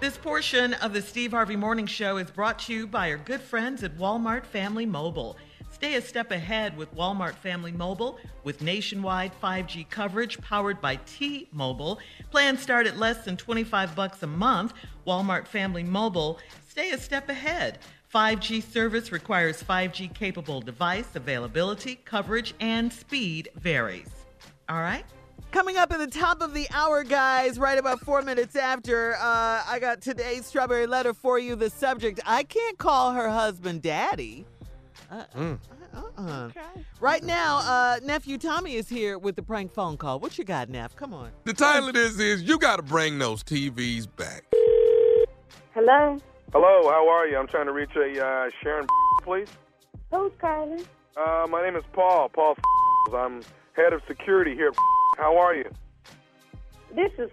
This portion of the Steve Harvey Morning Show is brought to you by our good friends at Walmart Family Mobile. Stay a step ahead with Walmart Family Mobile with nationwide 5G coverage powered by T-Mobile. Plans start at less than 25 bucks a month. Walmart Family Mobile, stay a step ahead. 5G service requires 5G capable device availability, coverage, and speed varies. All right? Coming up at the top of the hour, guys, right about four minutes after, uh, I got today's strawberry letter for you. The subject I can't call her husband daddy. Uh, Mm. uh-uh. Right now, uh, nephew Tommy is here with the prank phone call. What you got, Neff? Come on. The title of this is You Gotta Bring Those TVs Back. Hello? Hello, how are you? I'm trying to reach a uh, Sharon, please. Who's calling? Uh, my name is Paul. Paul. I'm head of security here. How are you? This is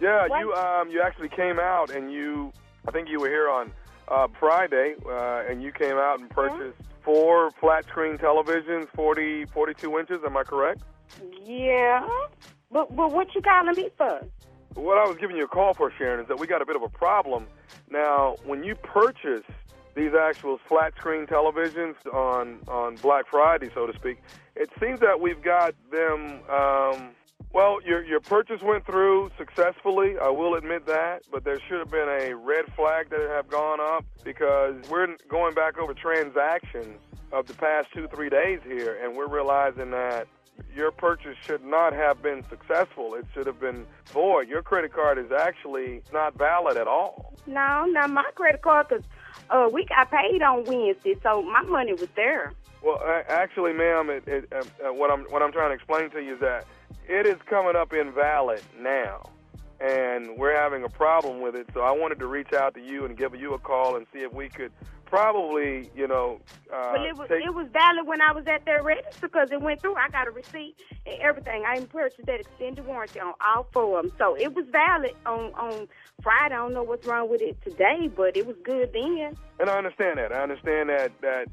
Yeah, What? you um, you actually came out and you, I think you were here on uh, Friday, uh, and you came out and purchased four flat screen televisions, 40, 42 inches. Am I correct? yeah. But but what you calling me for? What I was giving you a call for, Sharon, is that we got a bit of a problem. Now, when you purchase these actual flat screen televisions on on Black Friday, so to speak, it seems that we've got them. Um, well, your your purchase went through successfully. I will admit that, but there should have been a red flag that have gone up because we're going back over transactions of the past two three days here, and we're realizing that your purchase should not have been successful. It should have been void. Your credit card is actually not valid at all. No, not my credit card, cause uh, we got paid on Wednesday, so my money was there. Well, actually, ma'am, it, it, uh, uh, what I'm what I'm trying to explain to you is that it is coming up invalid now, and we're having a problem with it. So I wanted to reach out to you and give you a call and see if we could probably, you know, uh, But it was take, it was valid when I was at their register because it went through. I got a receipt and everything. I purchased that extended warranty on all four of them, so it was valid on on Friday. I don't know what's wrong with it today, but it was good then. and I understand that. I understand that that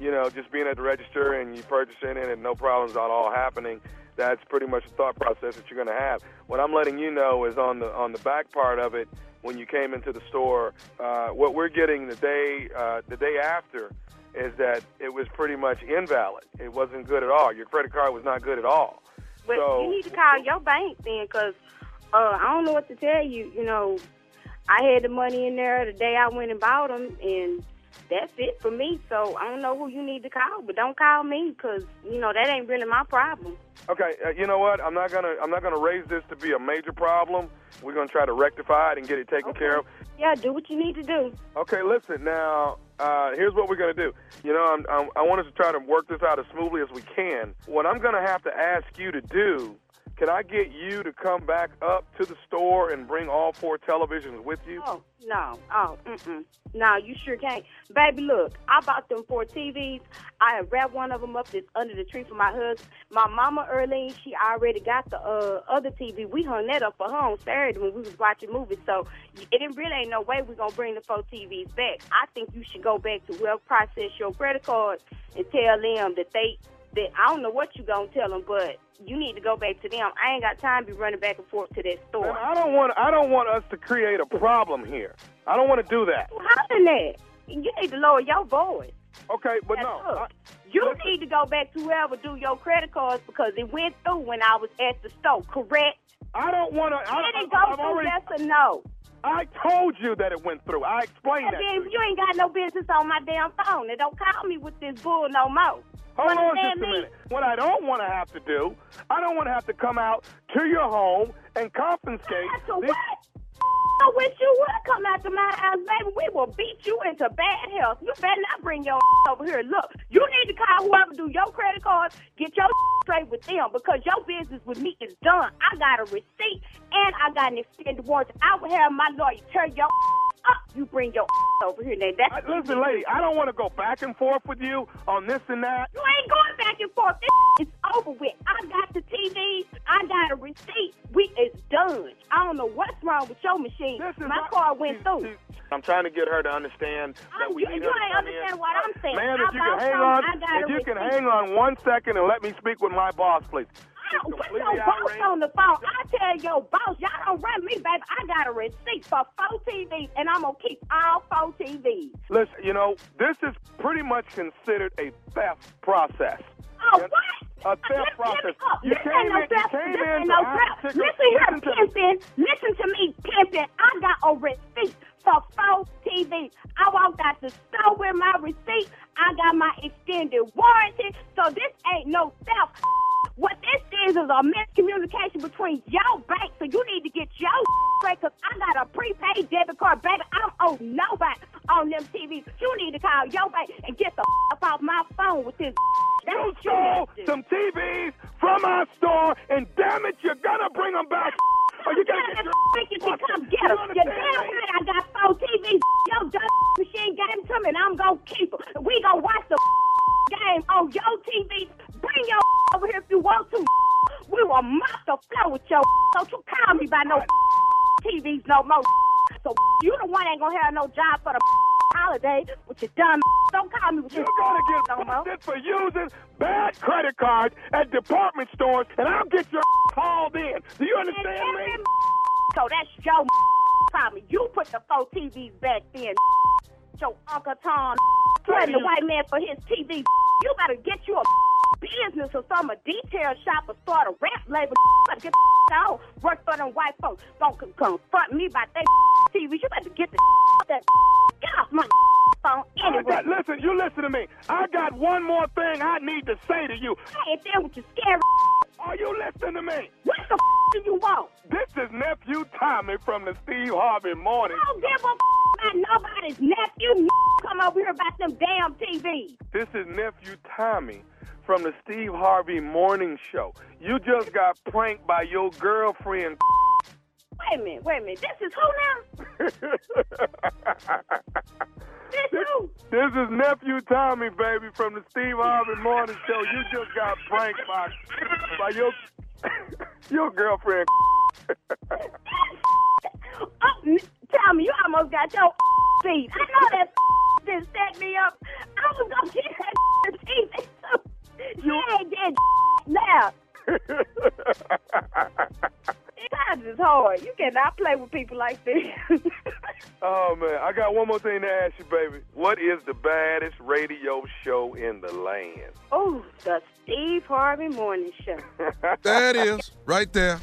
you know just being at the register and you purchasing it and no problems at all happening. That's pretty much the thought process that you're going to have. What I'm letting you know is on the on the back part of it, when you came into the store, uh, what we're getting the day uh, the day after is that it was pretty much invalid. It wasn't good at all. Your credit card was not good at all. But so you need to call your bank then, because uh, I don't know what to tell you. You know, I had the money in there the day I went and bought them, and that's it for me. So I don't know who you need to call, but don't call me, because you know that ain't really my problem. Okay, uh, you know what? I'm not gonna I'm not gonna raise this to be a major problem. We're gonna try to rectify it and get it taken Okay. care of. Yeah, do what you need to do. Okay, listen now. Uh, here's what we're gonna do. You know, I'm, I'm, I want us to try to work this out as smoothly as we can. What I'm gonna have to ask you to do. Can I get you to come back up to the store and bring all four televisions with you? Oh no, oh mm-mm. no, you sure can't, baby. Look, I bought them four TVs. I have wrapped one of them up that's under the tree for my husband. My mama Earlene, she already got the uh, other TV. We hung that up for her on Saturday when we was watching movies. So it really ain't no way we're gonna bring the four TVs back. I think you should go back to whoever processed your credit card and tell them that they that I don't know what you gonna tell them, but you need to go back to them. I ain't got time to be running back and forth to that store. Man, I don't want I don't want us to create a problem here. I don't want to do that. You hollering that? You need to lower your voice. Okay, but no. I- you listen. need to go back to whoever do your credit cards because it went through when I was at the store, correct? I don't want to. I, Did it go I've through, already. yes or no? I told you that it went through. I explained And that. then to you ain't got no business on my damn phone. And don't call me with this bull no more. Hold on just a minute. What I don't want to have to do, I don't want to have to come out to your home and confiscate. After these- what? I wish you would come out to my house, baby. We will beat you into bad health. You better not bring your over here. Look, you need to call whoever do your credit cards, get your straight with them because your business with me is done. I got a receipt and I got an extended warranty. I will have my lawyer tear your up. You bring your over here. Now, that's I, listen, lady, I don't want to go back and forth with you on this and that. You ain't going back and forth. This is over with. I got the TV. I got a receipt. We is done. I don't know what's wrong with your machine. This My not- car went see- through. see, I'm trying to get her to understand that I'm- we you- need you her to ain't come understand in. what I'm saying. Ma'am, I if you can hang on, if a you can hang on one second and let me speak with my boss, please. Put your boss outraged. on the phone. I tell your boss, y'all don't run me, baby. I got a receipt for four TVs, and I'm gonna keep all four TVs. Listen, you know, this is pretty much considered a theft process. Oh, Yeah, what? a theft process. You This came ain't no in- you theft. came This in ain't no theft. Listen here, listen to pimpin'. Listen to me, pimpin'. I got a receipt for four TVs. I walked out the store with my receipt. I got my extended warranty. So this ain't no theft. What this is is a miscommunication between your bank. So you need to get your straight because I got a prepaid debit card, baby. I don't owe nobody on them TVs. You need to call your bank and get the up off my phone with this. You stole some TVs from our store, and damn it, you're gonna bring them back. Or you gotta get your you can come get them. You damn right I got four TVs. Your dumb machine gave them to me, and I'm gonna keep them. We gonna watch the game on your TV. Bring your over here if you want to. Will mop the floor with your. Don't you call me by no TVs no more. So you the one ain't gonna have no job for the holiday with your dumb. Don't call me with You're gonna no get more. busted for using bad credit cards at department stores, and I'll get your called in. Do you And understand me? So that's your problem. You put the four TVs back then. Your Uncle Tom threatened the white man for his TV. You better get you a business or some a detail shop or start a rap label. Get the on. Work for them white folks. Don't confront me about that TV. You better get the that get off my phone anyway. got, listen, you listen to me. I got one more thing I need to say to you. Hey, if that with your scary, Are you listening to me? what the do you want? This is nephew Tommy from the Steve Harvey Morning. I don't give a about nobody's nephew. Come over here about them damn TVs. This is nephew Tommy from the Steve Harvey Morning Show. You just got pranked by your girlfriend. Wait a minute, wait a minute. This is who now? This who? This is nephew Tommy, baby, from the Steve Harvey Morning Show. You just got pranked by by your your girlfriend. Uh, oh, me, you almost got your feet. I know that didn't set me up. I was gonna get too. You ain't dead now. Times is hard. You cannot play with people like this. oh man, I got one more thing to ask you, baby. What is the baddest radio show in the land? oh, the Steve Harvey Morning Show. That is right there.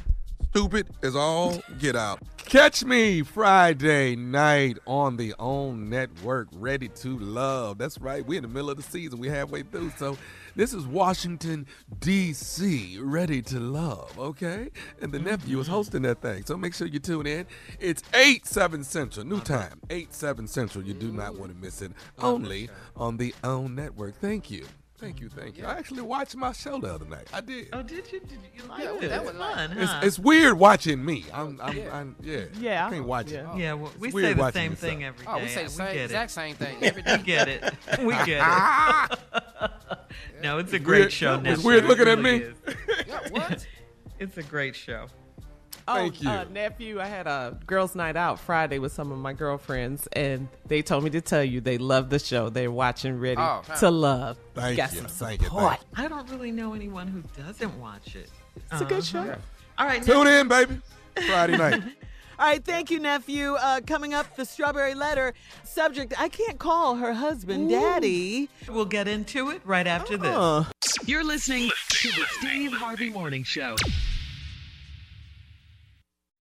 Stupid as all get out. Catch me Friday night on the OWN network, Ready to Love. That's right. We're in the middle of the season. We're halfway through. So this is Washington, D.C., Ready to Love, okay? And the nephew is mm-hmm. hosting that thing. So make sure you tune in. It's 8, 7 Central. New uh-huh. time. 8, 7 Central. You do not mm. want to miss it. Oh, Only on the OWN network. Thank you. Thank you, thank you. I actually watched my show the other night. I did. Oh, did you? Did you like Yeah, it? that was fun, It's, huh? it's weird watching me. I'm, I'm, I'm yeah. Yeah. I can't watch it. yeah, well, we say the same yourself. thing every day. Oh, we say the same, get exact same thing every We get it. We get it. no, it's a great weird- show. it's Nephew. weird It looking at me. Yeah, what? It's a great show. Thank oh, Uh, nephew, I had a girls' night out Friday with some of my girlfriends, and they told me to tell you they love the show. They're watching Ready Oh, to Love. Thank Got you. some Thank you. support. Thank you. I don't really know anyone who doesn't watch it. It's a good show. All right, Tune now, in, baby. Friday night. All right, thank you, nephew. Uh, coming up, the strawberry letter subject. I can't call her husband daddy. we'll get into it right after this. Uh, You're listening to the Steve Harvey Morning Show.